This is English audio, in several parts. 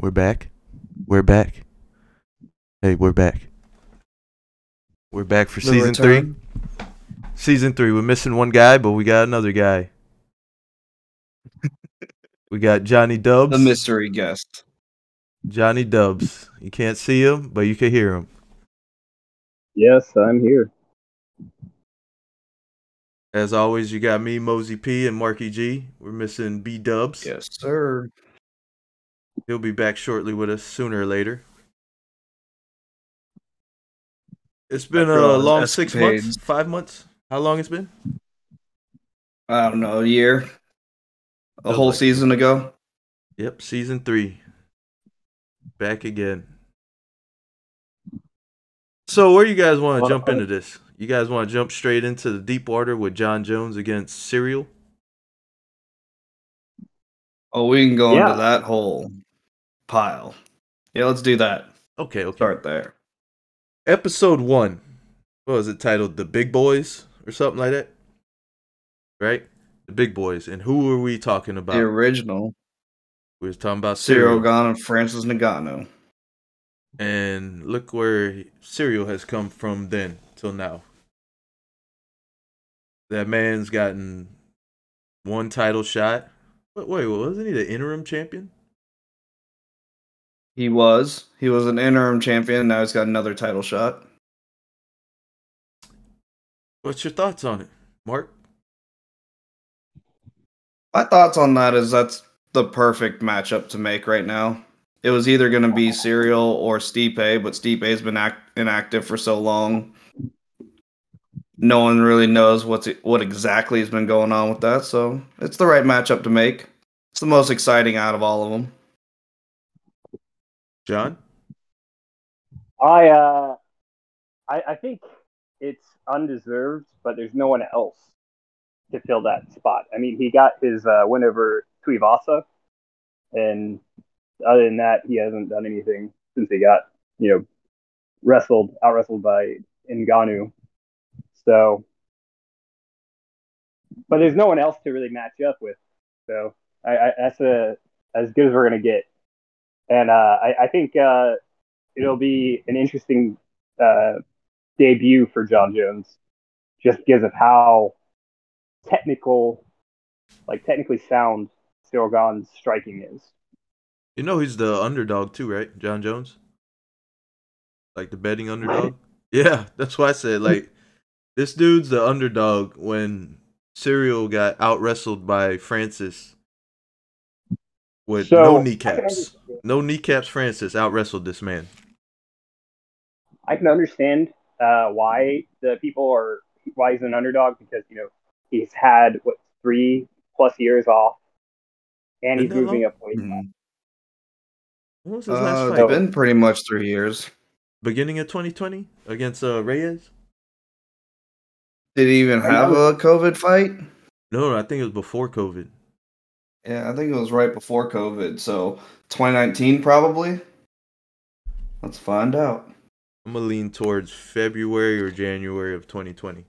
We're back. We're back. Hey, we're back. We're back for The season three. Season three. We're missing one guy, but we got another guy. we got Johnny Dubs. The mystery guest. Johnny Dubs. You can't see him, but you can hear him. Yes, I'm here. As always, you got me, Mosey P, and Marky G. We're missing B Dubs. Yes, sir. He'll be back shortly with us sooner or later. It's been After a long six months, five months. How long it's been? I don't know, a year. A Feels whole like- season ago. Yep, season three. Back again. So, where you guys want to Well, jump I- into this? You guys want to jump straight into the deep water with Jon Jones against Ciryl? Oh, we can go Yeah. into that whole pile. Yeah, let's do that. Okay, okay. Start there. Episode one. What was it titled? The Big Boys or something like that? Right? The Big Boys. And who were we talking about? The original. we was talking about Ciryl Ciryl. Gane and Francis Ngannou. And look where Ciryl has come from then till now. That man's gotten one title shot. But wait, wasn't he the interim champion? He was. He was an interim champion. Now he's got another title shot. What's your thoughts on it, Mark? My thoughts on that is that's the perfect matchup to make right now. It was either going to be Ciryl or Stipe, but Stipe's been act- inactive for so long. No one really knows what's what exactly has been going on with that, so it's the right matchup to make. It's the most exciting out of all of them. John? I uh, I, I think it's undeserved, but there's no one else to fill that spot. I mean, he got his uh, win over Tuivasa, and other than that, he hasn't done anything since he got you know wrestled out wrestled by Ngannou. So, but there's no one else to really match up with. So I, I that's a as good as we're gonna get. And uh, I, I think uh, it'll be an interesting uh, debut for Jon Jones, just because of how technical, like technically sound, Gane's striking is. You know he's the underdog too, right? Jon Jones? Like the betting underdog? Yeah, that's why I said like this dude's the underdog when Ciryl got out wrestled by Francis with So, no kneecaps. No kneecaps Francis out wrestled this man. I can understand uh, why the people are why he's an underdog because you know he's had what three plus years off, and he's Isn't that moving long? up weight. When was his Uh, last it's fight? been pretty much three years. Beginning of 2020 against uh, Reyes? Did he even have a COVID fight? No, no, I think it was before COVID. Yeah, I think it was right before COVID, so 2019 probably. Let's find out. I'm gonna lean towards February or January of 2020.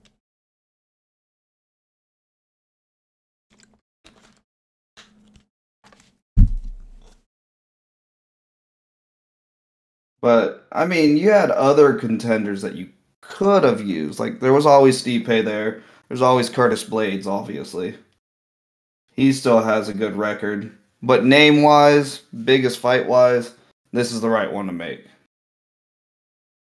But I mean, you had other contenders that you could have used. Like there was always Stipe there. There's always Curtis Blaydes, obviously. He still has a good record. But name wise, biggest fight wise, this is the right one to make.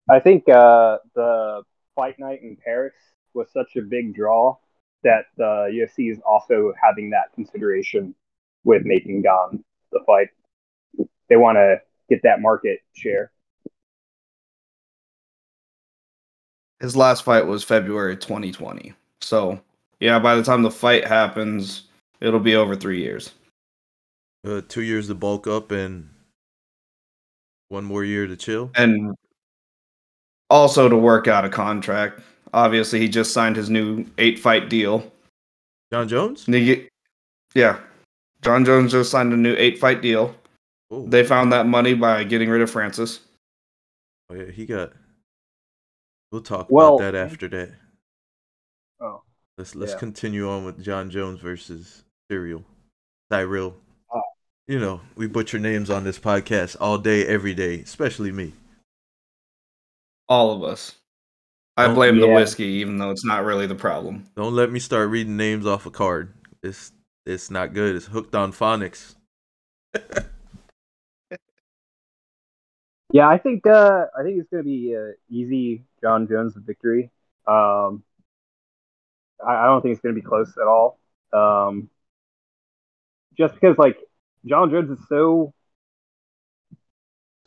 I think uh, the fight night in Paris was such a big draw that the UFC is also having that consideration with making Gane the fight. They want to get that market share. His last fight was February 2020. So, yeah, by the time the fight happens, it'll be over three years. Uh, two years to bulk up and one more year to chill. and also to work out a contract. Obviously, he just signed his new eight fight deal. Jon Jones? He get- yeah, Jon Jones just signed a new eight fight deal. Oh, They found that money by getting rid of Francis. oh, yeah, he got. We'll talk Well- about that after that. Oh, Let's let's Yeah. continue on with Jon Jones versus Ciryl. Tyrell. you know, we butcher names on this podcast all day, every day, especially me. All of us. I Don't- blame the whiskey, even though it's not really the problem. Don't let me start reading names off a card. It's it's not good. It's hooked on phonics. Yeah, I think uh, I think it's gonna be uh, easy Jon Jones victory. Um, I, I don't think it's gonna be close at all. Um, just because like Jon Jones is so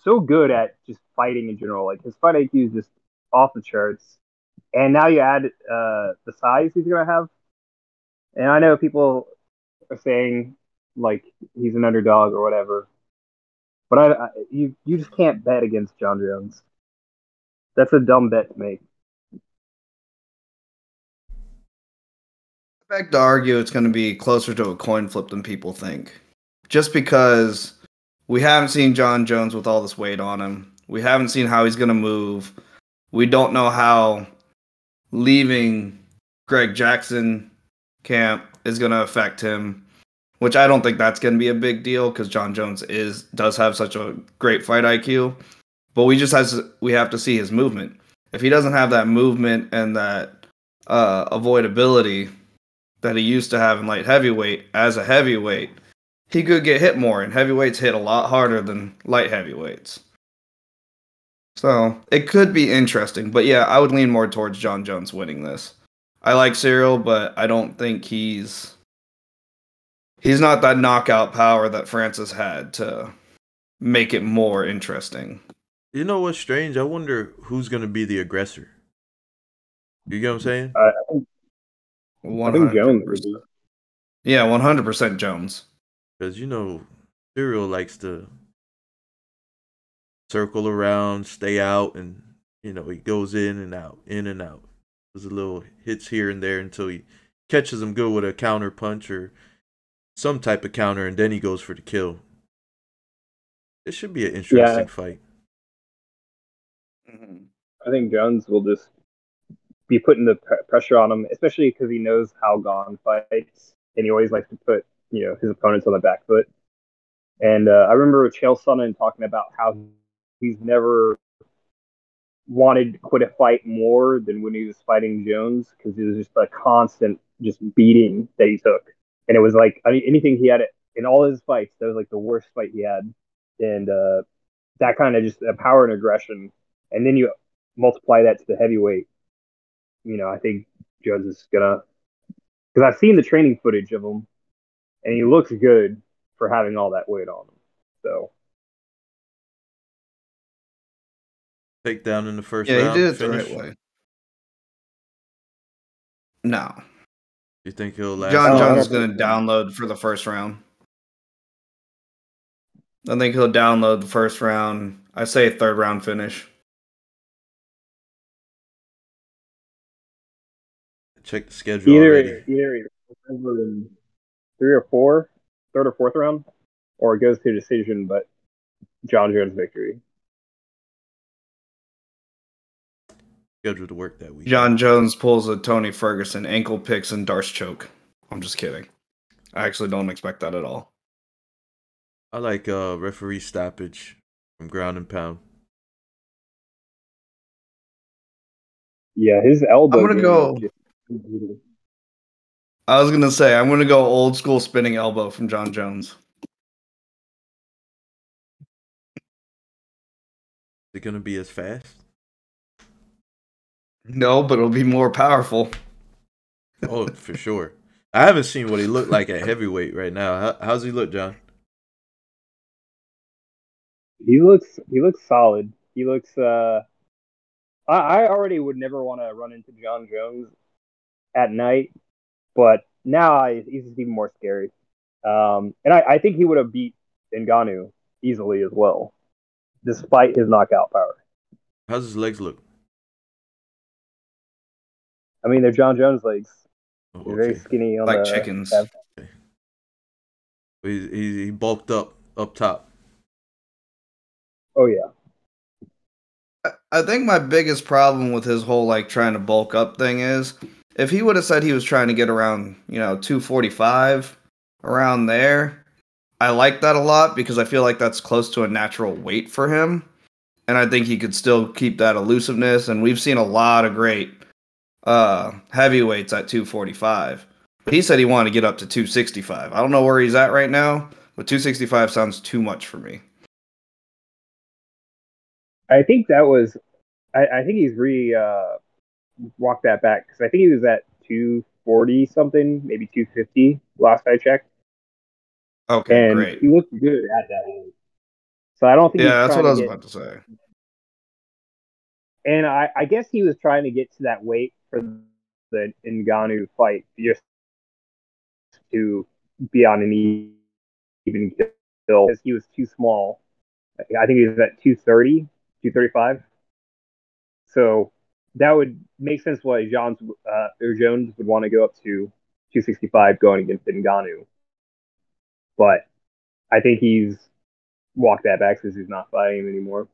so good at just fighting in general. Like his fight IQ is just off the charts. And now you add uh, the size he's gonna have. And I know people are saying like he's an underdog or whatever. But I, I you you just can't bet against Jon Jones. That's a dumb bet to make. Beg to argue it's going to be closer to a coin flip than people think. Just because we haven't seen Jon Jones with all this weight on him. We haven't seen how he's going to move. We don't know how leaving Greg Jackson camp is going to affect him, which I don't think that's going to be a big deal because Jon Jones is does have such a great fight IQ. But we just has we have to see his movement. If he doesn't have that movement and that uh, avoidability, that he used to have in light heavyweight as a heavyweight, he could get hit more, and heavyweights hit a lot harder than light heavyweights. So it could be interesting, but yeah, I would lean more towards Jon Jones winning this. I like Ciryl, but I don't think he's he's not that knockout power that Francis had to make it more interesting. You know what's strange? I wonder who's gonna be the aggressor. You get what I'm saying? I think, I think Jones. would be. Yeah, one hundred percent Jones. Because you know, Ciryl likes to circle around, stay out, and you know he goes in and out, in and out. There's a little hits here and there until he catches him good with a counter punch or some type of counter, and then he goes for the kill. It should be an interesting fight. Mm-hmm. I think Jones will just be putting the pre- pressure on him, especially because he knows how Gane fights, and he always likes to put you know his opponents on the back foot. And uh, I remember Chael Sonnen talking about how he's never wanted to quit a fight more than when he was fighting Jones because it was just a constant just beating that he took, and it was like I mean, anything he had in all his fights, that was like the worst fight he had, and uh, that kind of just uh, power and aggression, and then you multiply that to the heavyweight. You know, I think Jones is gonna because I've seen the training footage of him, and he looks good for having all that weight on him. So Take down in the first Yeah, round. he did it finish. the right way. No, You think he'll last? John Oh, I Jones is going to download for the first round. I think he'll download the first round. I say third round finish. Check the schedule either already. either in three or four, third or fourth round, or it goes to decision, but Jon Jones victory. Scheduled to work that week. Jon Jones pulls a Tony Ferguson ankle picks and Darce choke. I'm just kidding. I actually don't expect that at all. I like uh referee stoppage from ground and pound. Yeah, his elbow. I'm gonna go- just brutal. I was gonna say I'm gonna go old school spinning elbow from Jon Jones. Is it gonna be as fast? No, but it'll be more powerful. Oh, for sure. I haven't seen what he looked like at heavyweight right now. How, how's he look, John? He looks he looks solid. He looks uh I, I already would never want to run into Jon Jones at night, but now I, he's just even more scary. Um and I, I think he would have beat Ngannou easily as well, despite his knockout power. How's his legs look? I mean they're Jon Jones legs. Oh, They're very skinny on Like the chickens. calf. He, he he bulked up up top. Oh yeah. I- I think my biggest problem with his whole like trying to bulk up thing is if he would have said he was trying to get around, you know, 245 around there, I like that a lot because I feel like that's close to a natural weight for him. And I think he could still keep that elusiveness. And we've seen a lot of great uh, heavyweights at 245. But he said he wanted to get up to 265. I don't know where he's at right now, but 265 sounds too much for me. I think that was. I, I think he's re uh, walked that back because I think he was at 240 something, maybe 250 last I checked. Okay, and great. he looked good at that age. So I don't think. Yeah, that's what I was get- about to say. And I, I guess he was trying to get to that weight for the Ngannou fight, just to be on an even kill because he was too small. I think he was at 230, 235. So that would make sense why Jones uh, or Jones would want to go up to 265 going against Ngannou. But I think he's walked that back since he's not fighting him anymore.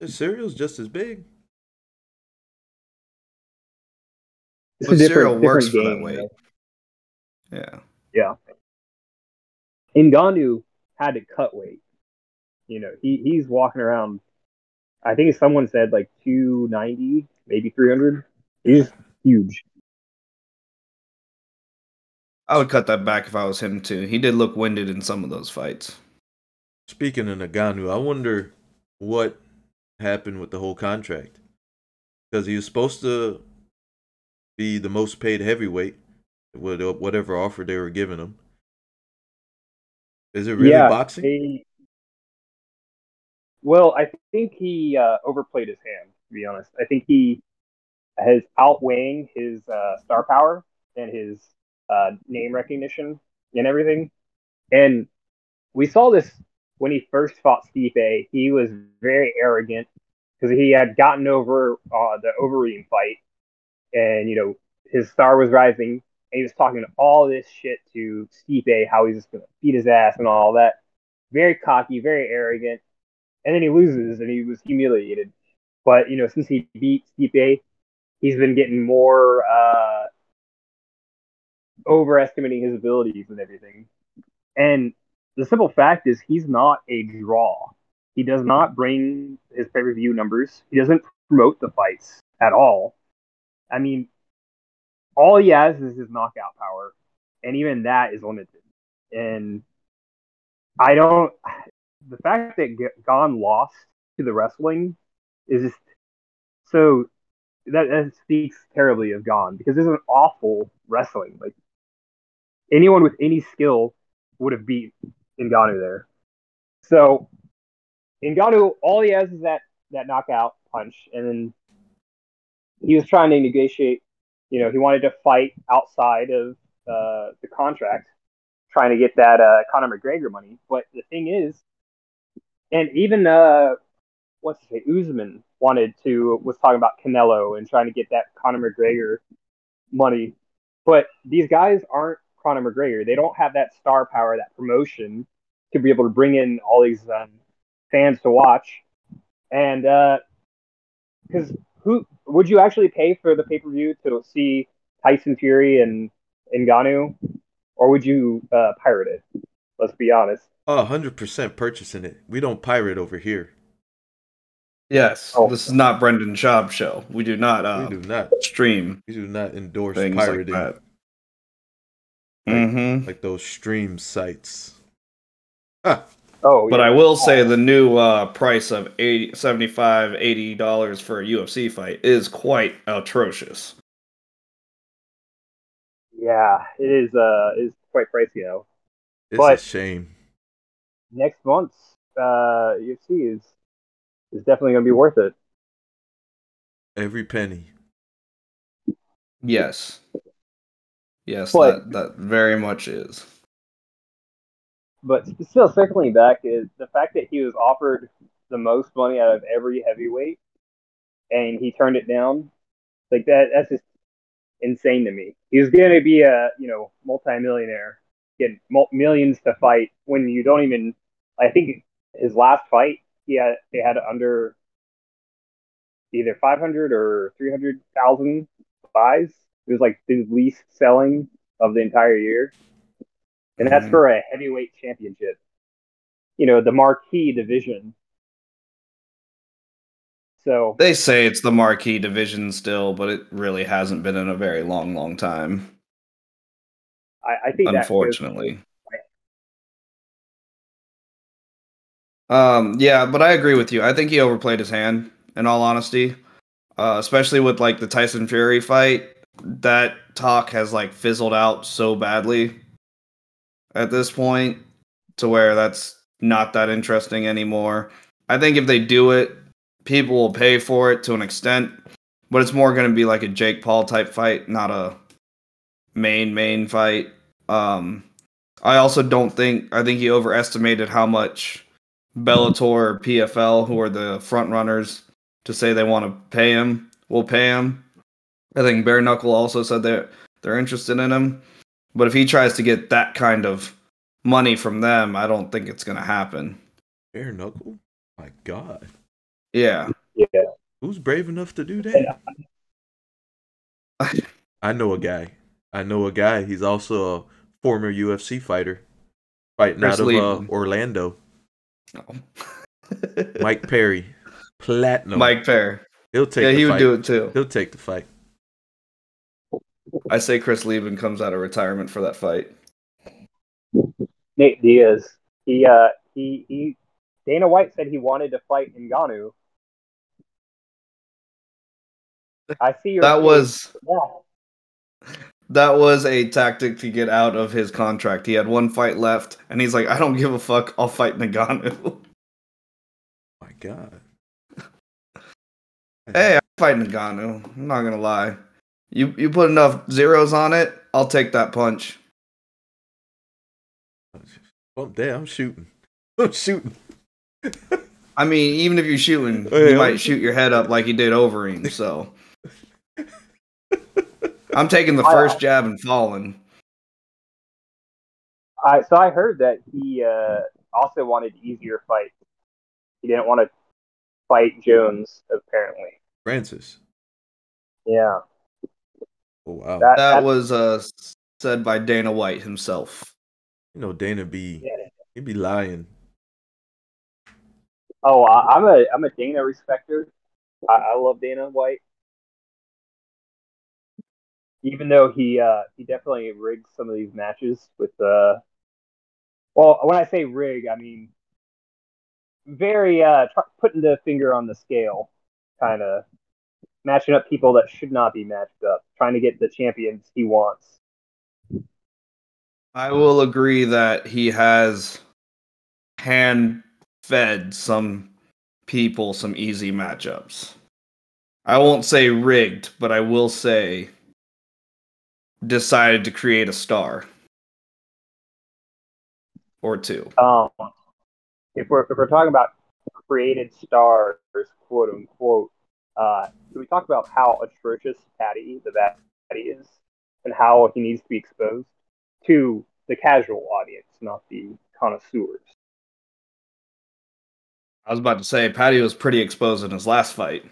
The Ciryl's just as big. It's But a different, Ciryl works different for that game, weight. Yeah. Yeah. Ngannou had to cut weight. You know, he, he's walking around. I think someone said like 290, maybe 300. He's huge. I would cut that back if I was him too. He did look winded in some of those fights. Speaking of Ngannou, I wonder what happened with the whole contract. Because he was supposed to be the most paid heavyweight with uh, whatever offer they were giving him. Is it really yeah, boxing? they- well, I think he uh, overplayed his hand. To be honest, I think he has outweighing his uh, star power and his uh, name recognition and everything. And we saw this when he first fought Stipe. He was very arrogant because he had gotten over uh, the Overeem fight, and you know his star was rising. And he was talking all this shit to Stipe, how he's just gonna beat his ass and all that. Very cocky, very arrogant. And then he loses, and he was humiliated. But you know, since he beat Stipe, he's been getting more uh, overestimating his abilities and everything. And the simple fact is, he's not a draw. He does not bring his pay per view numbers. He doesn't promote the fights at all. I mean, all he has is his knockout power, and even that is limited. And I don't. The fact that Gane lost to the wrestling is just so that, that speaks terribly of Gane because this is an awful wrestling. Like anyone with any skill would have beat Ngannou there. So Ngannou, all he has is that that knockout punch, and then he was trying to negotiate. You know, he wanted to fight outside of uh, the contract, trying to get that uh, Conor McGregor money. But the thing is, and even uh, what's his name, Usman wanted to was talking about Canelo and trying to get that Conor McGregor money. But these guys aren't Conor McGregor. They don't have that star power, that promotion to be able to bring in all these um, fans to watch. And because who would you actually pay for the pay per view to see Tyson Fury and Ngannou, or would you uh, pirate it? Let's be honest. Oh, 100% purchasing it. We don't pirate over here. Yes. Oh. This is not Brendan Schaub show. We do not uh, we do not. stream We do not endorse things like pirating that. Like- hmm like those stream sites. Ah, Oh, But yeah. I will say the new uh, price of 80, 75 80 dollars for a UFC fight is quite atrocious. yeah, it is. Uh, is quite pricey though. it's But- a shame. Next month's uh, UFC is is definitely going to be worth it. Every penny. Yes. Yes, But- that, that very much is. But still, circling back is the fact that he was offered the most money out of every heavyweight, and he turned it down. Like that, that's just insane to me. He was going to be a you know multimillionaire, get millions to fight when you don't even. I think his last fight, he had they had under either five hundred or three hundred thousand buys. It was like the least selling of the entire year, and that's Mhm. for a heavyweight championship. you know the marquee division. So They say it's the marquee division still, but it really hasn't been in a very long, long time. I, I think that Unfortunately. Um, yeah, but I agree with you. I think he overplayed his hand, in all honesty. Uh, especially with like the Tyson Fury fight. That talk has like fizzled out so badly at this point to where that's not that interesting anymore. I think if they do it, people will pay for it to an extent, but it's more going to be like a Jake Paul type fight, not a main main fight. Um, I also don't think I think he overestimated how much Bellator or PFL, who are the front runners, to say they want to pay him, We'll pay him. I think Bare Knuckle also said that they're interested in him, but if he tries to get that kind of money from them, I don't think it's going to happen. Bare knuckle. My God, Yeah, yeah. who's brave enough to do that? I know a guy. I know a guy. He's also a former UFC fighter, fighting Chris out of uh, Leben. Orlando. Mike Perry, platinum. Mike Perry. he'll take. Yeah, the he would fight. do it too. He'll take the fight. I say Chris Leben comes out of retirement for that fight. Nate Diaz. He uh he he Dana White said he wanted to fight Ngannou. I see your That face. was yeah. That was a tactic to get out of his contract. He had one fight left, and he's like, "I don't give a fuck. I'll fight Ngannou." Oh my God. hey, I fight Ngannou. I'm not gonna lie. You you put enough zeros on it, I'll take that punch. Oh, damn! I'm shooting. I'm shooting. I mean, even if you're shooting, you I'm- might shoot your head up like you did Overeem. So I'm taking the I- first jab and falling. I so I heard that he uh also wanted easier fights. He didn't want to fight Jones apparently. Francis. Yeah. Oh wow. That, That that was uh said by Dana White himself. you know Dana be Yeah. he be lying. Oh, I, I'm a I'm a Dana respecter. I, I love Dana White, even though he uh, he definitely rigged some of these matches with uh. Well, when I say rig, I mean very uh tr- putting the finger on the scale, kind of matching up people that should not be matched up, trying to get the champions he wants. I will agree that he has hand fed some people some easy matchups. I won't say rigged, but I will say decided to create a star or two. Um, if we're if we're talking about created stars, quote unquote, uh, can we talk about how atrocious Patty the bad Patty is, and how he needs to be exposed to the casual audience, not the connoisseurs? I was about to say Patty was pretty exposed in his last fight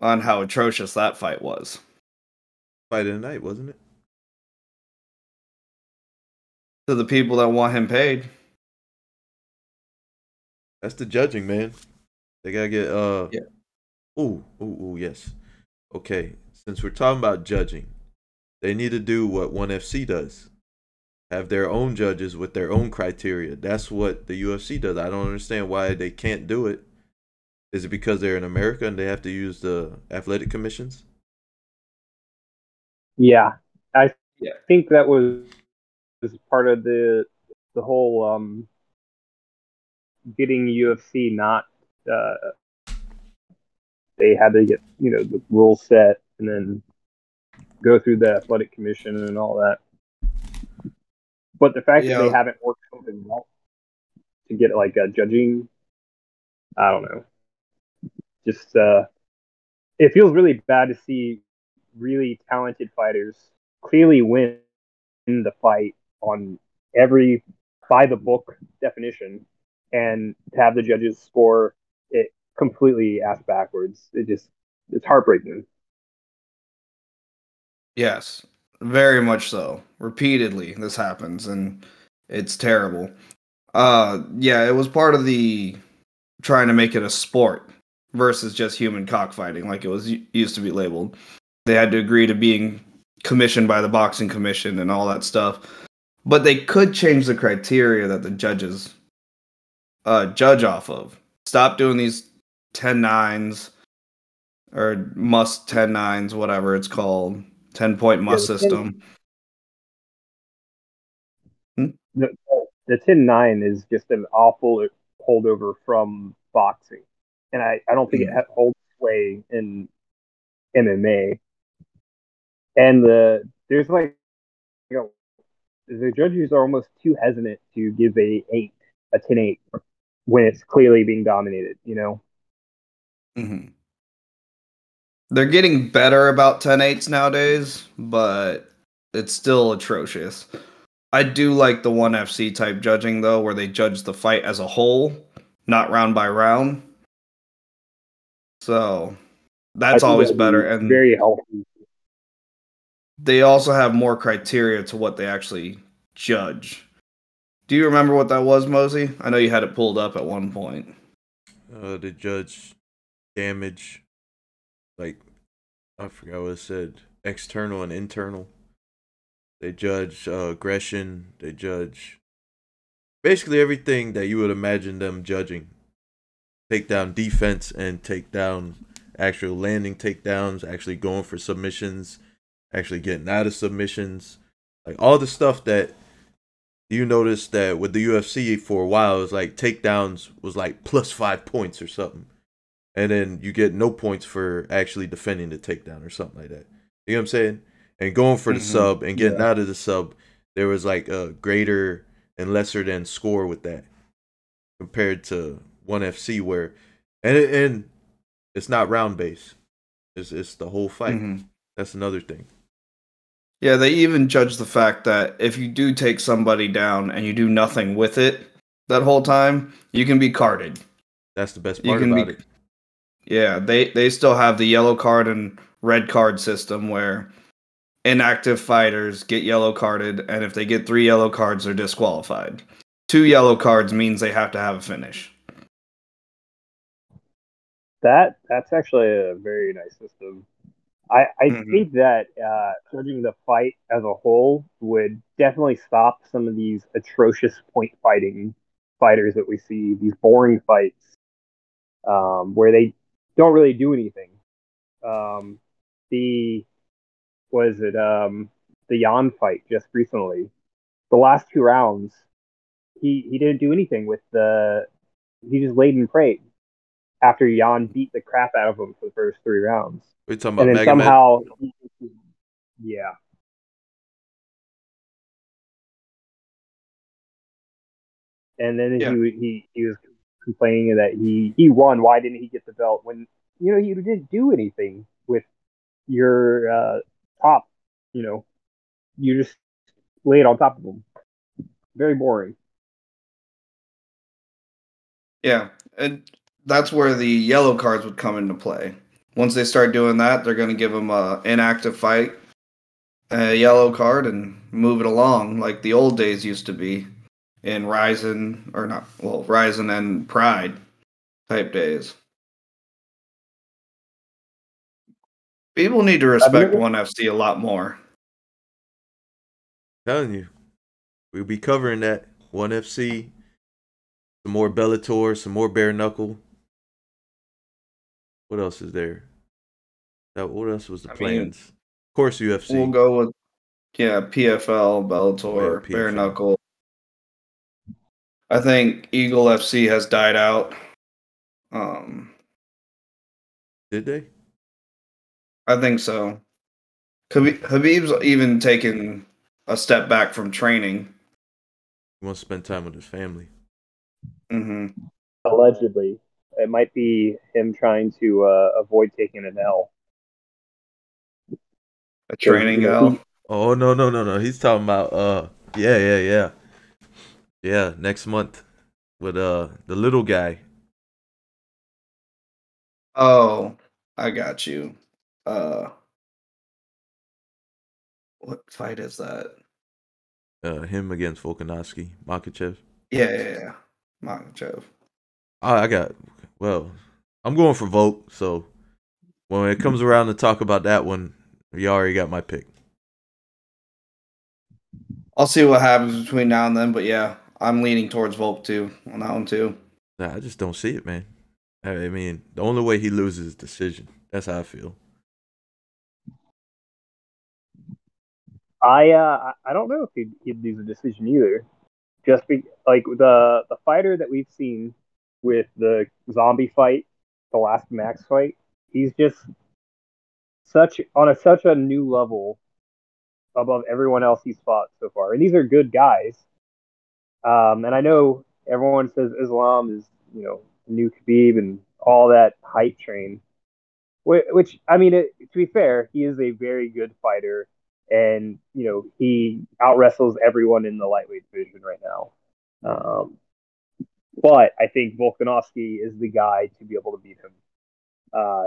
on how atrocious that fight was. Fight of the night, wasn't it? To the people that want him paid. That's the judging, man. They gotta get uh Yeah. Ooh, ooh, ooh, yes. Okay. Since we're talking about judging, they need to do what ONE FC does. Have their own judges with their own criteria. That's what the UFC does. I don't understand why they can't do it. Is it because they're in America and they have to use the athletic commissions? Yeah, I Yeah. think that was was part of the the whole um, getting UFC not. Uh, they had to get you know the rules set and then go through the athletic commission and all that. But the fact that they haven't worked something out to get like a judging, I don't know. Just uh, it feels really bad to see really talented fighters clearly win the fight on every by the book definition and to have the judges score it completely ass backwards. It just it's heartbreaking. Yes, very much so. Repeatedly, this happens, and it's terrible. Uh, yeah, it was part of the trying to make it a sport versus just human cockfighting, like it was used to be labeled. They had to agree to being commissioned by the boxing commission and all that stuff. But they could change the criteria that the judges uh, judge off of. Stop doing these 10 nines or must 10 nines, whatever it's called, 10 point must Yeah, the 10 system. The, the 10 9 is just an awful holdover from boxing. And I, I don't think it Mm. ha- holds sway in MMA. And the there's like, you know, the judges are almost too hesitant to give a 8, a 10 8, when it's clearly being dominated, you know? hmm They're getting better about 10 8s nowadays, but it's still atrocious. I do like the 1FC type judging, though, where they judge the fight as a whole, not round by round. So that's always better. And very healthy. They also have more criteria to what they actually judge. Do you remember what that was, Mosey? I know you had it pulled up at one point. Uh, they judge damage, like I forgot what it said, external and internal. They judge uh, aggression. They judge basically everything that you would imagine them judging. Take down defense and take down actual landing takedowns, actually going for submissions, actually getting out of submissions, like all the stuff that you notice that with the UFC for a while, it was like takedowns was like plus five points or something. And then you get no points for actually defending the takedown or something like that. You know what I'm saying? And going for the Mhm. sub and getting out of the sub, there was like a greater and lesser than score with that compared to one FC where and and it's not round based. It's it's the whole fight. Mhm. That's another thing. Yeah, they even judge the fact that if you do take somebody down and you do nothing with it that whole time, you can be carded. That's the best You part can be- about it. Yeah, they they still have the yellow card and red card system where inactive fighters get yellow carded and if they get 3 yellow cards they're disqualified. 2 yellow cards means they have to have a finish. That that's actually a very nice system. I, I Mhm. think that uh, judging the fight as a whole would definitely stop some of these atrocious point fighting fighters that we see, these boring fights um, where they don't really do anything. Um, the was it um, the Jan fight just recently? The last two rounds, he he didn't do anything with the. He just laid and prayed after Jan beat the crap out of him for the first three rounds, We're talking and then Magomed. somehow, yeah. And then Yeah. he he he was complaining that he he won. Why didn't he get the belt when you know you didn't do anything with your uh, top? You know, you just laid on top of him. Very boring. Yeah, and that's where the yellow cards would come into play. Once they start doing that, they're going to give them a inactive fight, a yellow card, and move it along like the old days used to be in Rizin or not, well, Rizin and Pride type days. People need to respect One FC a lot more. telling you, we'll be covering that one FC, some more Bellator, some more bare knuckle. What else is there? That what else was the I mean, plans? of course, UFC. We'll go with yeah, PFL, Bellator, Oh, yeah, Bare Knuckle. I think Eagle FC has died out. Um, Did they? I think so. Habib- Habib's even taken a step back from training. He wants to spend time with his family. Mm-hmm. Allegedly, it might be him trying to uh, avoid taking an L. A training L. Oh no no no no! He's talking about uh yeah yeah yeah yeah next month with uh the little guy. Oh, I got you. Uh, what fight is that? Uh, him against Volkanovski, Makhachev. Yeah, yeah, yeah. Makhachev. I, I got well. I'm going for Volk. So when it comes around to talk about that one, you already got my pick. I'll see what happens between now and then, but yeah, I'm leaning towards Volk too on that one too. Nah, I just don't see it, man. I I mean, the only way he loses is decision. That's how I feel. I uh, I- I don't know if he'd, he'd lose a decision either. Just be like the the fighter that we've seen with the zombie fight, the last Max fight. He's just such on a such a new level above everyone else he's fought so far, and these are good guys. Um, and I know everyone says Islam is you know new Khabib and all that hype train. Which, I mean, it, to be fair, he is a very good fighter and you know he out wrestles everyone in the lightweight division right now. Um, but I think Volkanovski is the guy to be able to beat him. Uh,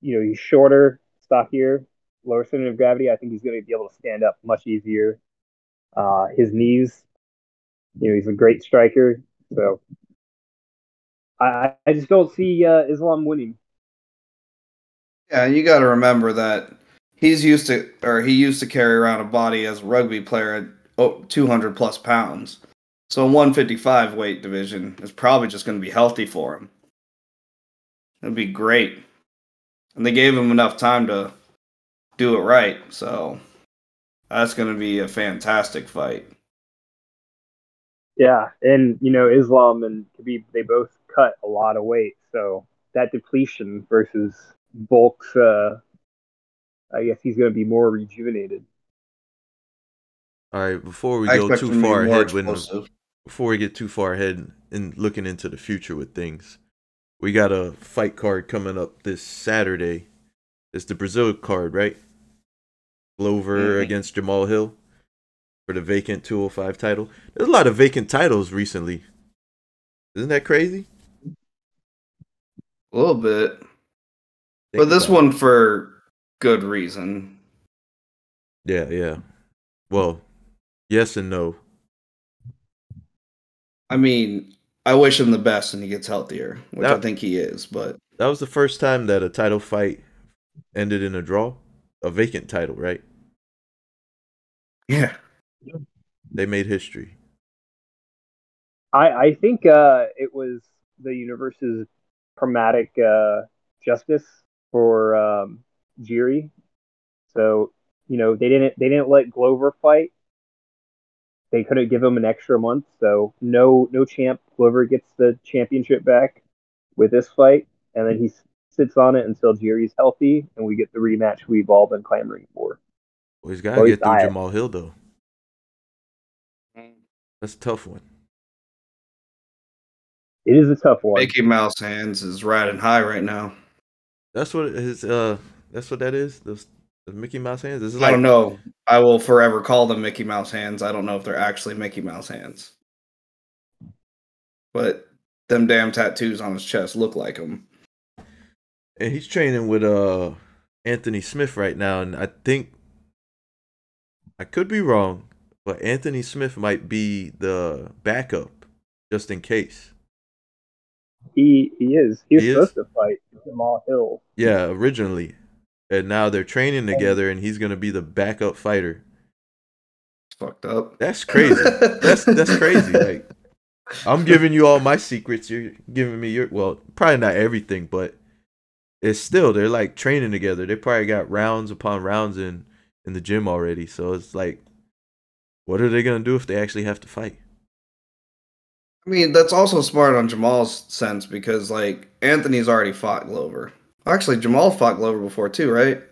you know, he's shorter, stockier, lower center of gravity. I think he's going to be able to stand up much easier. Uh, his knees, you know, he's a great striker. So I, I just don't see uh, Islam winning. Yeah, you got to remember that he's used to, or he used to carry around a body as a rugby player at oh, 200 plus pounds. So a 155 weight division is probably just going to be healthy for him. It'd be great. And they gave him enough time to do it right. So that's going to be a fantastic fight. Yeah, and you know Islam and Khabib, they both cut a lot of weight, so that depletion versus Volk's, uh, I guess he's going to be more rejuvenated. All right, before we I go too far ahead with explosive. Before we get too far ahead and looking into the future with things, we got a fight card coming up this Saturday. It's the Brazil card, right? Glover Mhm. against Jamahal Hill for the vacant 205 title. There's a lot of vacant titles recently. Isn't that crazy? A little bit. Think but this about it. one for good reason. Yeah, yeah. Well, yes and no. I mean, I wish him the best and he gets healthier, which I think he is, but That was the first time that a title fight ended in a draw. A vacant title, right? yeah. They made history. I I think uh, it was the universe's chromatic uh, justice for um, Jiri. So you know they didn't they didn't let Glover fight. They couldn't give him an extra month, so no no champ Glover gets the championship back with this fight, and then he s- sits on it until Jerry's healthy, and we get the rematch we've all been clamoring for. Well, he's got to get through. Jamahal Hill, though. That's a tough one. It is a tough one. Mickey Mouse hands is riding high right now. That's what his uh. That's what that is. Those the Mickey Mouse hands. This is I don't know. I will forever call them Mickey Mouse hands. I don't know if they're actually Mickey Mouse hands. But them damn tattoos on his chest look like him. and he's training with uh Anthony Smith right now, and I think I could be wrong, but Anthony Smith might be the backup just in case. He he is. He was He is? supposed to fight Jamahal Hill. Yeah, originally, and now they're training um, together, and he's gonna be the backup fighter. It's fucked up. That's crazy. that's that's crazy. Like I'm giving you all my secrets. You're giving me your well, probably not everything, but it's still they're like training together. They probably got rounds upon rounds in in the gym already. So it's like, what are they gonna do if they actually have to fight? I mean, that's also smart on Jamal's sense because like Anthony's already fought Glover. Actually, Jamal fought Glover before too, right?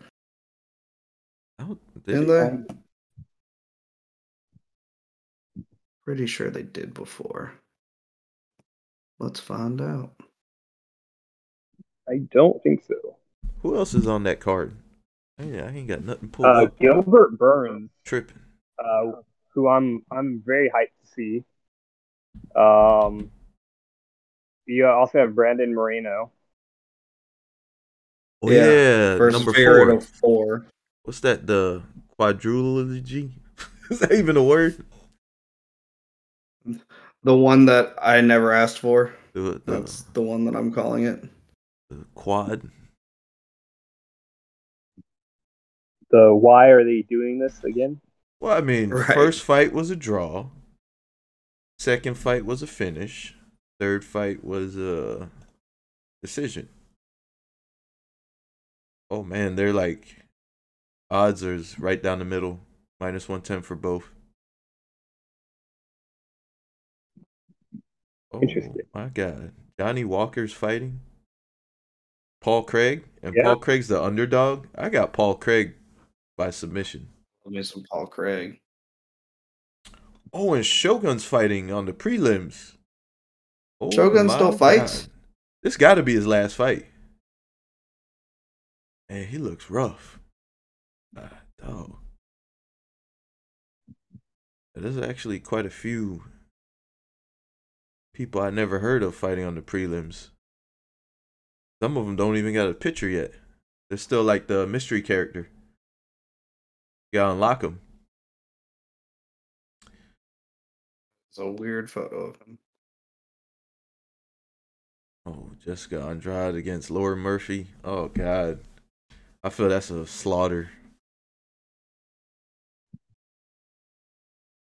I don't, Didn't they, they? Pretty sure they did before. Let's find out. I don't think so. who else is on that card? Yeah, I ain't got nothing pulled Uh, up. Gilbert Burns, Tripping. uh, who I'm I'm very hyped to see. Um, you also have Brandon Moreno. Oh Yeah, yeah, Versus number four. of four. What's that? The quadrilogy? is that even a word? The one that I never asked for. The, the, That's the one that I'm calling it. the quad. The why are they doing this again? Well, I mean, Right. first fight was a draw. Second fight was a finish. Third fight was a decision. Oh man, they're like odds are right down the middle, minus one ten for both. Oh, Interesting. My God, Johnny Walker's fighting. Paul Craig and Yeah. Paul Craig's the underdog. I got Paul Craig by submission. Give me some Paul Craig. Oh, and Shogun's fighting on the prelims. Oh, Shogun my still fights? God. This got to be his last fight. Man, he looks rough. Ah, dog. There's actually quite a few people I never heard of fighting on the prelims. Some of them don't even got a picture yet. They're still like the mystery character. You gotta unlock them. It's a weird photo of him. Oh, Jessica Andrade against Lauren Murphy. Oh God, I feel that's a slaughter.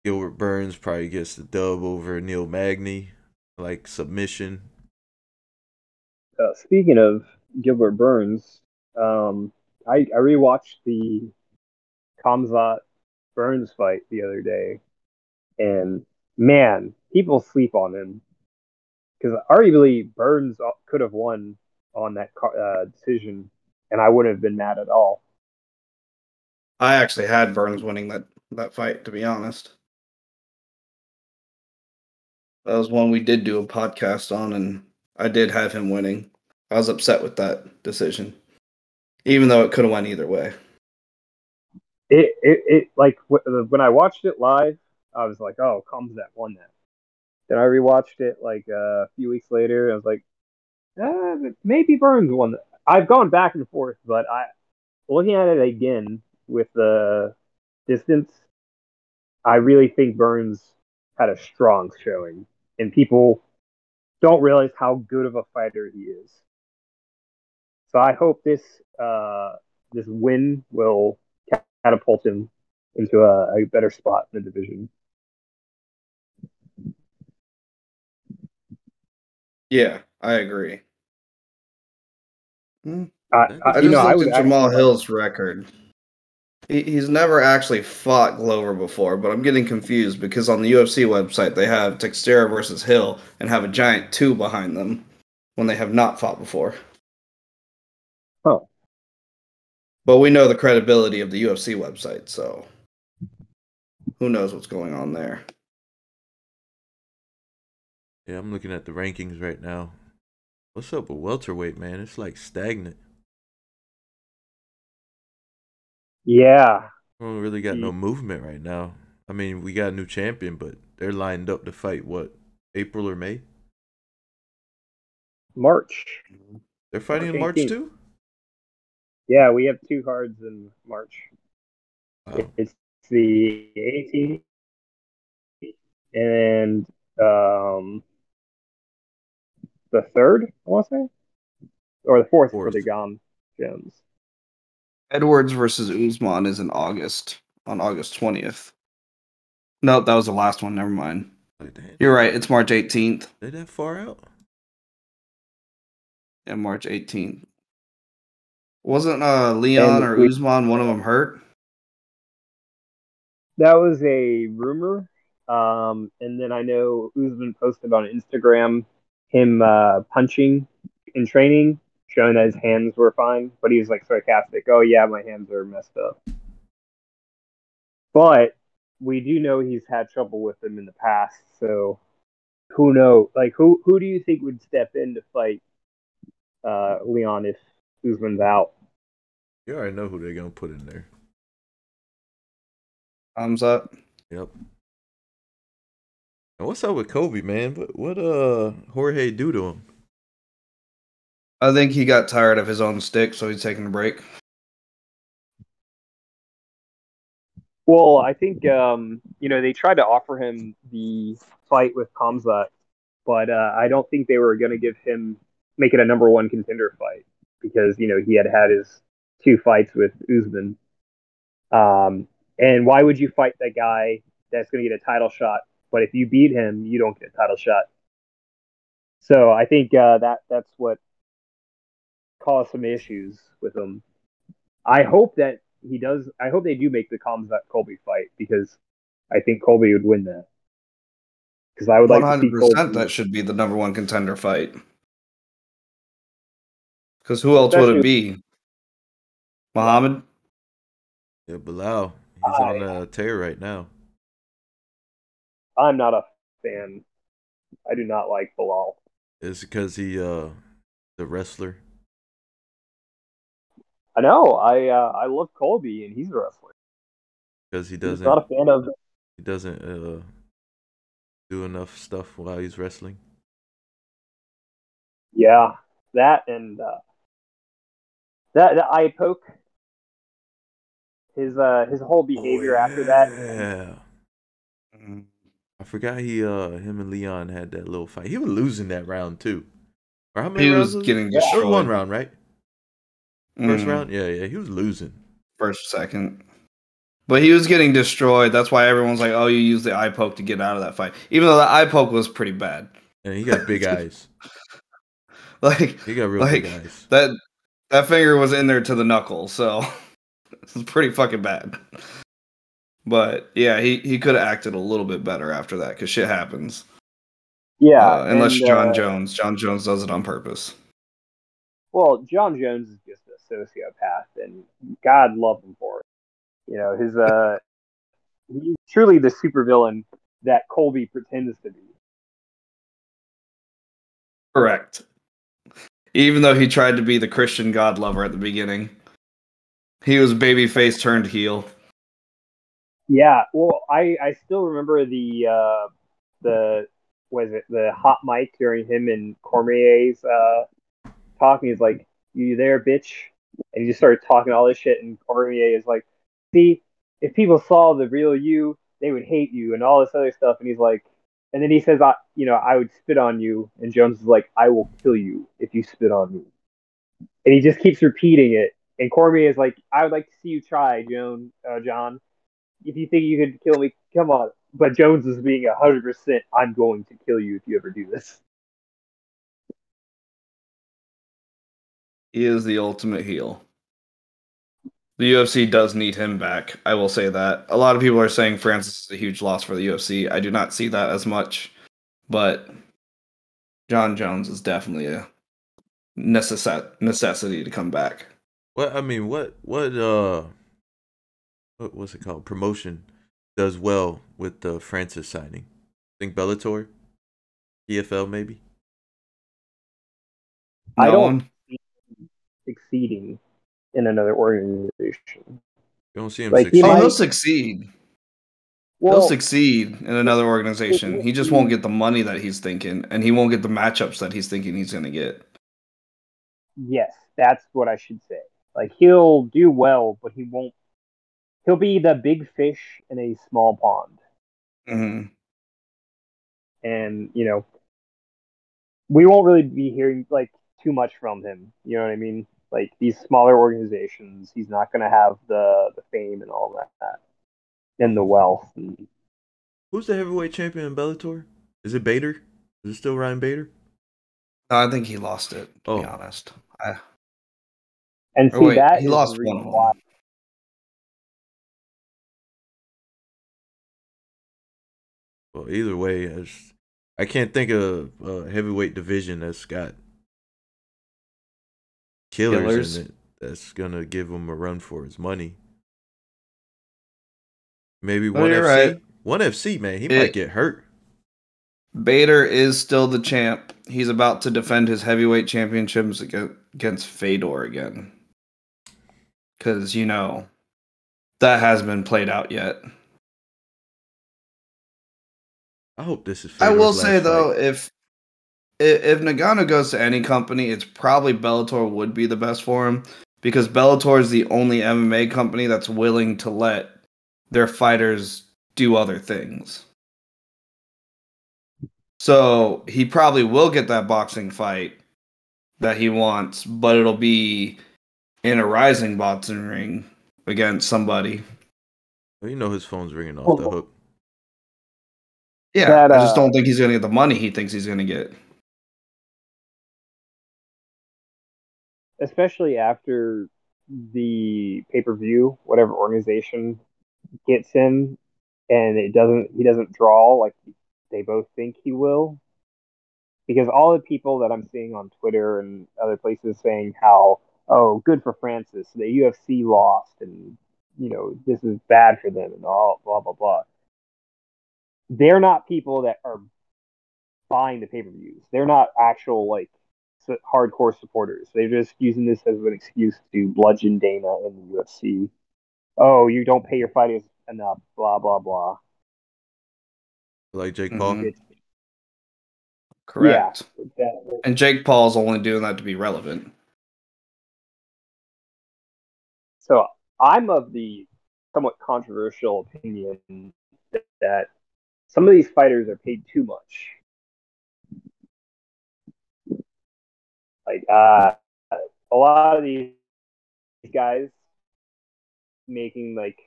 Gilbert Burns probably gets the dub over Neil Magny, like submission. Uh, speaking of Gilbert Burns, um, I, I rewatched the Khamzat Burns fight the other day, and man, people sleep on him because arguably Burns could have won on that uh, decision, and I wouldn't have been mad at all. I actually had Burns winning that that fight. To be honest, that was one we did do a podcast on, and I did have him winning. I was upset with that decision, even though it could have went either way. It it, it like when I watched it live, I was like, oh, Khamzat won that. Then I rewatched it like uh, a few weeks later. I was like, uh, maybe Burns won. That. I've gone back and forth, but I looking at it again with the distance, I really think Burns had a strong showing, and people don't realize how good of a fighter he is. So I hope this uh, this win will catapult him into a, a better spot in the division. Yeah, I agree. Hmm? I, I I, I you just know, I looked would at Jamahal actually- Hill's record. He, he's never actually fought Glover before, but I'm getting confused because on the UFC website they have Teixeira versus Hill and have a giant two behind them when they have not fought before. Oh. But we know the credibility of the UFC website, so who knows what's going on there. Yeah, I'm looking at the rankings right now. What's up with welterweight, man? It's like stagnant. Yeah, We don't really got no Mm. movement right now. I mean, we got a new champion, but they're lined up to fight what April or May? March. They're fighting in March March 18th. too. Yeah, we have two cards in March. Wow. It's the 18th and um, the third, I want to say, or the fourth, Fourth. for the Gane Jones. Edwards versus Usman is in August, on August 20th. No, that was the last one. Never mind. You're right. It's March 18th. they that far out? Yeah, March 18th. Wasn't uh Leon And or we- Usman one of them hurt? That was a rumor. Um, and then I know Usman posted on Instagram him uh, punching in training, showing that his hands were fine, but he was like sarcastic. Oh yeah, my hands are messed up. But we do know he's had trouble with them in the past, so who knows? Like who who do you think would step in to fight uh, Leon if Usman's out? You already know who they're gonna put in there. Thumbs up. Yep. And what's up with Colby, man? What what uh Jorge do to him? I think he got tired of his own stick, so he's taking a break. Well, I think um, you know they tried to offer him the fight with Khamzat, but uh, I don't think they were going to give him make it a number one contender fight because you know he had had his two fights with Usman. Um, and why would you fight that guy that's going to get a title shot? But if you beat him, you don't get a title shot. So I think uh, that that's what caused some issues with him. I hope that he does. I hope they do make the Khamzat Colby fight because I think Colby would win that. Because I would like to see 100% Colby. that should be the number one contender fight. Because who else would it be? Muhammad? Yeah, Belal. He's I- on a tear right now. I'm not a fan. I do not like Belal. Is because he uh the wrestler? I know. I uh, I love Colby and he's a wrestler. Because he doesn't not a fan of. he doesn't uh do enough stuff while he's wrestling. Yeah, that and uh, that the eye poke. His uh his whole behavior after that. Yeah. I forgot he uh him and Leon had that little fight. He was losing that round too. Or how many He rounds was getting it? It was destroyed. one round, right? First Mm, round? Yeah, yeah. He was losing. First, second. But he was getting destroyed. That's why everyone's like, oh, you used the eye poke to get out of that fight. Even though the eye poke was pretty bad. And he got big eyes. Like, He got real Like- big eyes. that that finger was in there to the knuckle, so it was pretty fucking bad. But yeah, he, he could have acted a little bit better after that because shit happens. Yeah, Uh, unless and, Jon uh, Jones. Jon Jones does it on purpose. Well, Jon Jones is just a sociopath, and God love him for it. You know, his uh, he's truly the supervillain that Colby pretends to be. Correct. Even though he tried to be the Christian God lover at the beginning, he was babyface turned heel. Yeah, well, I I still remember the uh, the was it the hot mic during him and Cormier's uh, talking. He's like, "You there, bitch?" And he just started talking all this shit, and Cormier is like, "See, if people saw the real you, they would hate you," and all this other stuff. And he's like, and then he says, "I, you know, I would spit on you," and Jones is like, "I will kill you if you spit on me," and he just keeps repeating it. And Cormier is like, "I would like to see you try, Joan, uh, Jon." If you think you could kill me, come on. But Jones is being hundred percent. I'm going to kill you if you ever do this. He is the ultimate heel. The UFC does need him back. I will say that. A lot of people are saying Francis is a huge loss for the UFC. I do not see that as much, but Jon Jones is definitely a necess- necessity to come back. What I mean, what what uh what what's it called? Promotion does well with the Francis signing. think Bellator? PFL maybe? I don't one- succeeding in another organization. You don't see him Like, he succeed. Oh, he'll succeed. Well, he'll succeed in another organization. He just won't get the money that he's thinking, and he won't get the matchups that he's thinking he's going to get. yes, that's what I should say. Like he'll do well, but he won't. He'll be the big fish in a small pond, hmm and you know, we won't really be hearing like too much from him. You know what I mean? Like these smaller organizations, he's not going to have the the fame and all that, and the wealth. And Who's the heavyweight champion in Bellator? Is it Bader? Is it still Ryan Bader? I think he lost it. To be Oh. honest, I, And or see wait, that he is lost reason one of why. Well, either way, I, just, I can't think of a heavyweight division that's got killers, Killers? in it that's gonna give him a run for his money. Maybe Oh, one FC. right. One FC, man, he It- might get hurt. Bader is still the champ. He's about to defend his heavyweight championships against Fedor again. Because, you know, that hasn't been played out yet. I hope this is. I will Fedor's say, last though, fight. if, if if Ngannou goes to any company, it's probably Bellator would be the best for him because Bellator is the only MMA company that's willing to let their fighters do other things. So he probably will get that boxing fight that he wants, but it'll be in a Rizin boxing ring against somebody. Well, you know his phone's ringing off the hook. Yeah, That, I just uh, don't think he's gonna get the money he thinks he's gonna get. especially after the pay per view, whatever organization gets him, and it doesn't, he doesn't draw like they both think he will. Because all the people that I'm seeing on Twitter and other places saying how, oh, good for Francis, the UFC lost, and you know this is bad for them, and all blah blah blah. They're not people that are buying the pay per views. They're not actual like hardcore supporters. They're just using this as an excuse to bludgeon Dana in the UFC. Oh, you don't pay your fighters enough. Blah blah blah. Like Jake Paul. Mhm. It's, Correct. that, And Jake Paul's only doing that to be relevant. so I'm of the somewhat controversial opinion that, that some of these fighters are paid too much. Like uh, a lot of these guys making like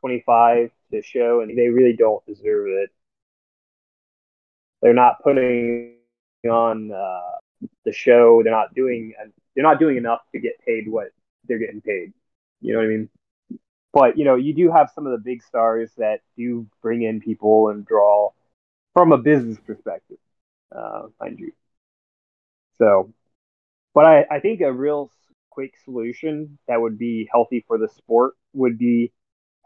25 to show, and they really don't deserve it. They're not putting on uh, the show. They're not doing. They're not doing enough to get paid what they're getting paid. You know what I mean? But you know, you do have some of the big stars that do bring in people and draw from a business perspective, uh, mind you. So, but I, I think a real quick solution that would be healthy for the sport would be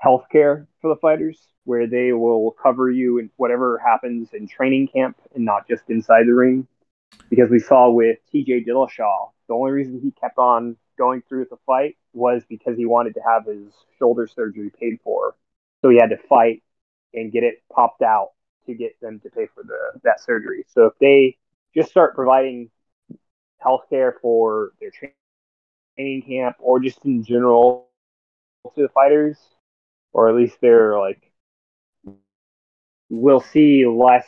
healthcare for the fighters, where they will cover you in whatever happens in training camp and not just inside the ring. Because we saw with TJ Dillashaw, the only reason he kept on going through with the fight was because he wanted to have his shoulder surgery paid for. So he had to fight and get it popped out to get them to pay for the that surgery. So if they just start providing healthcare for their training camp or just in general to the fighters, or at least they're like, we'll see less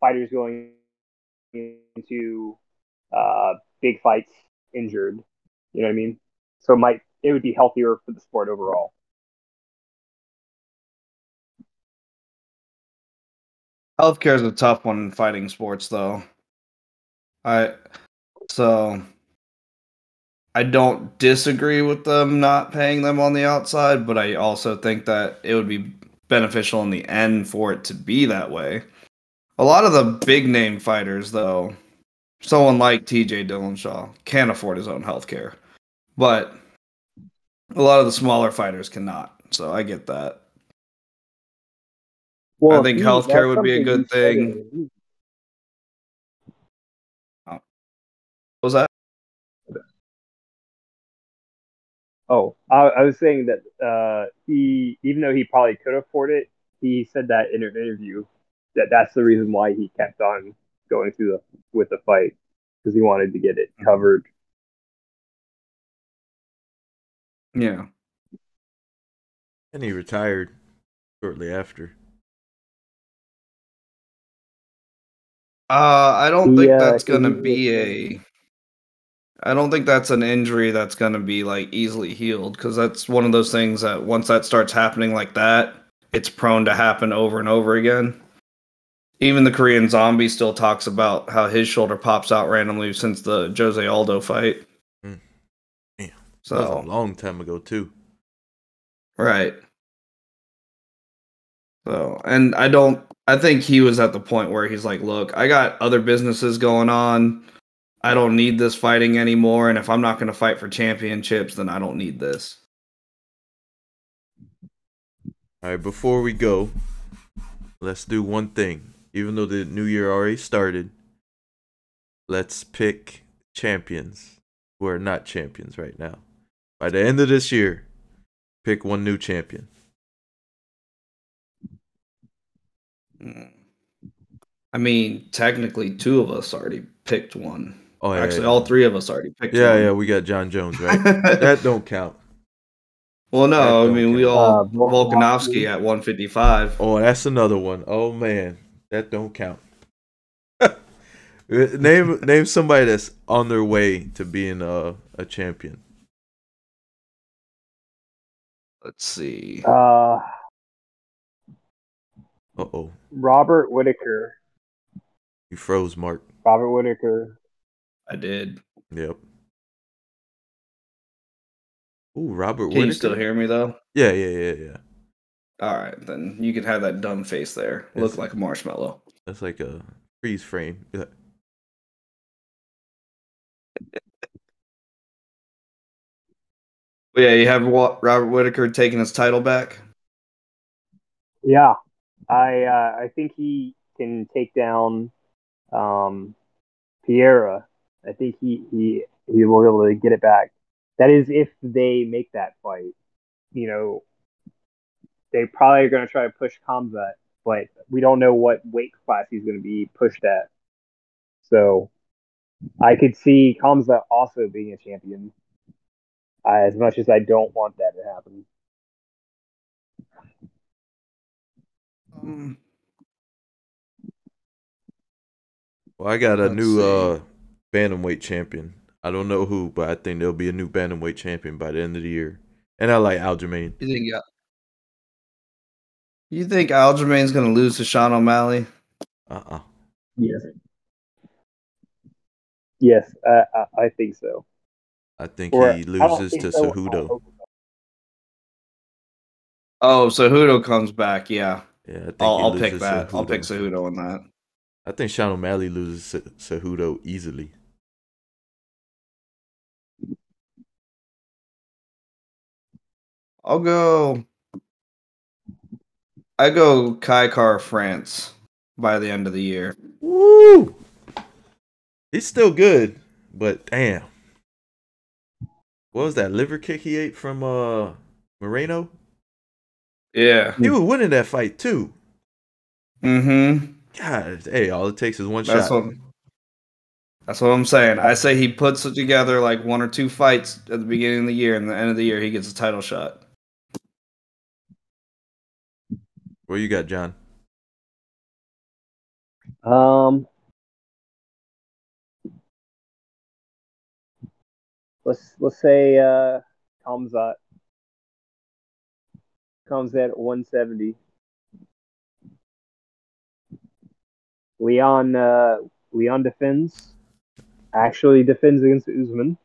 fighters going into uh, big fights injured. You know what I mean? So it might it would be healthier for the sport overall. Healthcare is a tough one in fighting sports, though. I so I don't disagree with them not paying them on the outside, but I also think that it would be beneficial in the end for it to be that way. A lot of the big name fighters, though, someone like TJ Dillashaw can't afford his own health care, but a lot of the smaller fighters cannot. So I get that. Well, I think if healthcare that's would be a good thing. What was that? Oh, I, I was saying that uh, he, even though he probably could afford it, he said that in an interview that that's the reason why he kept on going through the with the fight because he wanted to get it covered. Yeah. And he retired shortly after. Uh, I don't think Yeah, that's gonna be a. I don't think that's an injury that's gonna be like easily healed because that's one of those things that once that starts happening like that, it's prone to happen over and over again. Even the Korean zombie still talks about how his shoulder pops out randomly since the Jose Aldo fight. Mm. That So a long time ago too. Right. So, and I don't, I think he was at the point where he's like, look, I got other businesses going on. I don't need this fighting anymore. And if I'm not going to fight for championships, then I don't need this. All right, before we go, let's do one thing. Even though the new year already started, let's pick champions who are not champions right now. By the end of this year, pick one new champion. I mean, technically, two of us already picked one. Oh, yeah, Actually, yeah. all three of us already picked Yeah, one. yeah, we got Jon Jones, right? that don't count. Well, That no, I don't mean we all Uh, Volkanovski. Volkanovski at 155. Oh, that's another one. Oh man, that don't count. name name somebody that's on their way to being a a champion. Let's see. Uh, oh, Robert Whitaker. you froze, Mark. Robert Whitaker. I did. Yep. Ooh, Robert Can you still hear me though? Yeah, yeah, yeah, yeah. All right, then you can have that dumb face there. Yes. Look like a marshmallow. That's like a freeze frame. Yeah. But yeah, you have Wa- Robert Whitaker taking his title back. Yeah, I uh, I think he can take down um, Pereira. I think he he he will be able to get it back. That is, if they make that fight. You know, they probably are going to try to push Khamzat, but we don't know what weight class he's going to be pushed at. So I could see Khamzat also being a champion. Uh, as much as I don't want that to happen. Um, Well, I got a new see. uh bantamweight champion. I don't know who, but I think there'll be a new bantamweight champion by the end of the year. And I like Aljamain. you think yeah? You think Aljamain's gonna lose to Sean O'Malley? Uh uh Yes. Yes, uh, I, I think so. I think Or- he loses think to so. Cejudo. Oh, Cejudo comes back. Yeah, Yeah, I think I'll, I'll pick loses that. I'll pick Cejudo on that. I think Sean O'Malley loses Ce- Cejudo easily. I'll go. I go Kai Kara-France by the end of the year. Woo! He's still good, but damn. What was that liver kick he ate from uh Moreno? Yeah. He was winning that fight too. Mm-hmm. God, hey, all it takes is one That's shot. what. That's what I'm saying. I say he puts it together like one or two fights at the beginning of the year, and the end of the year he gets a title shot. What you got, John? Um, let's let's say uh, Khamzat comes at 170. Leon uh, Leon defends, actually defends against Usman,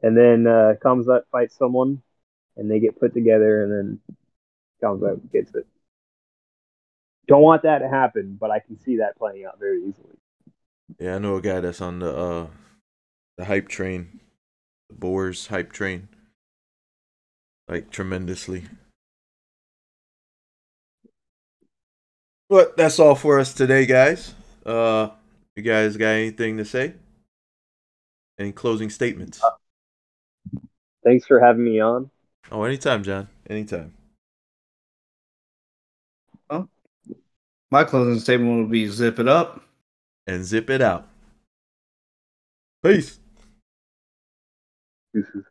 and then uh, Khamzat fights someone, and they get put together, and then Khamzat gets it. Don't want that to happen, but I can see that playing out very easily. Yeah, I know a guy that's on the uh the hype train, the Borz hype train, like tremendously. But that's all for us today, guys. Uh, you guys got anything to say? Any closing statements? Thanks for having me on. Oh, anytime, John. Anytime. My closing statement will be: zip it up. And zip it out. Peace. Deuces.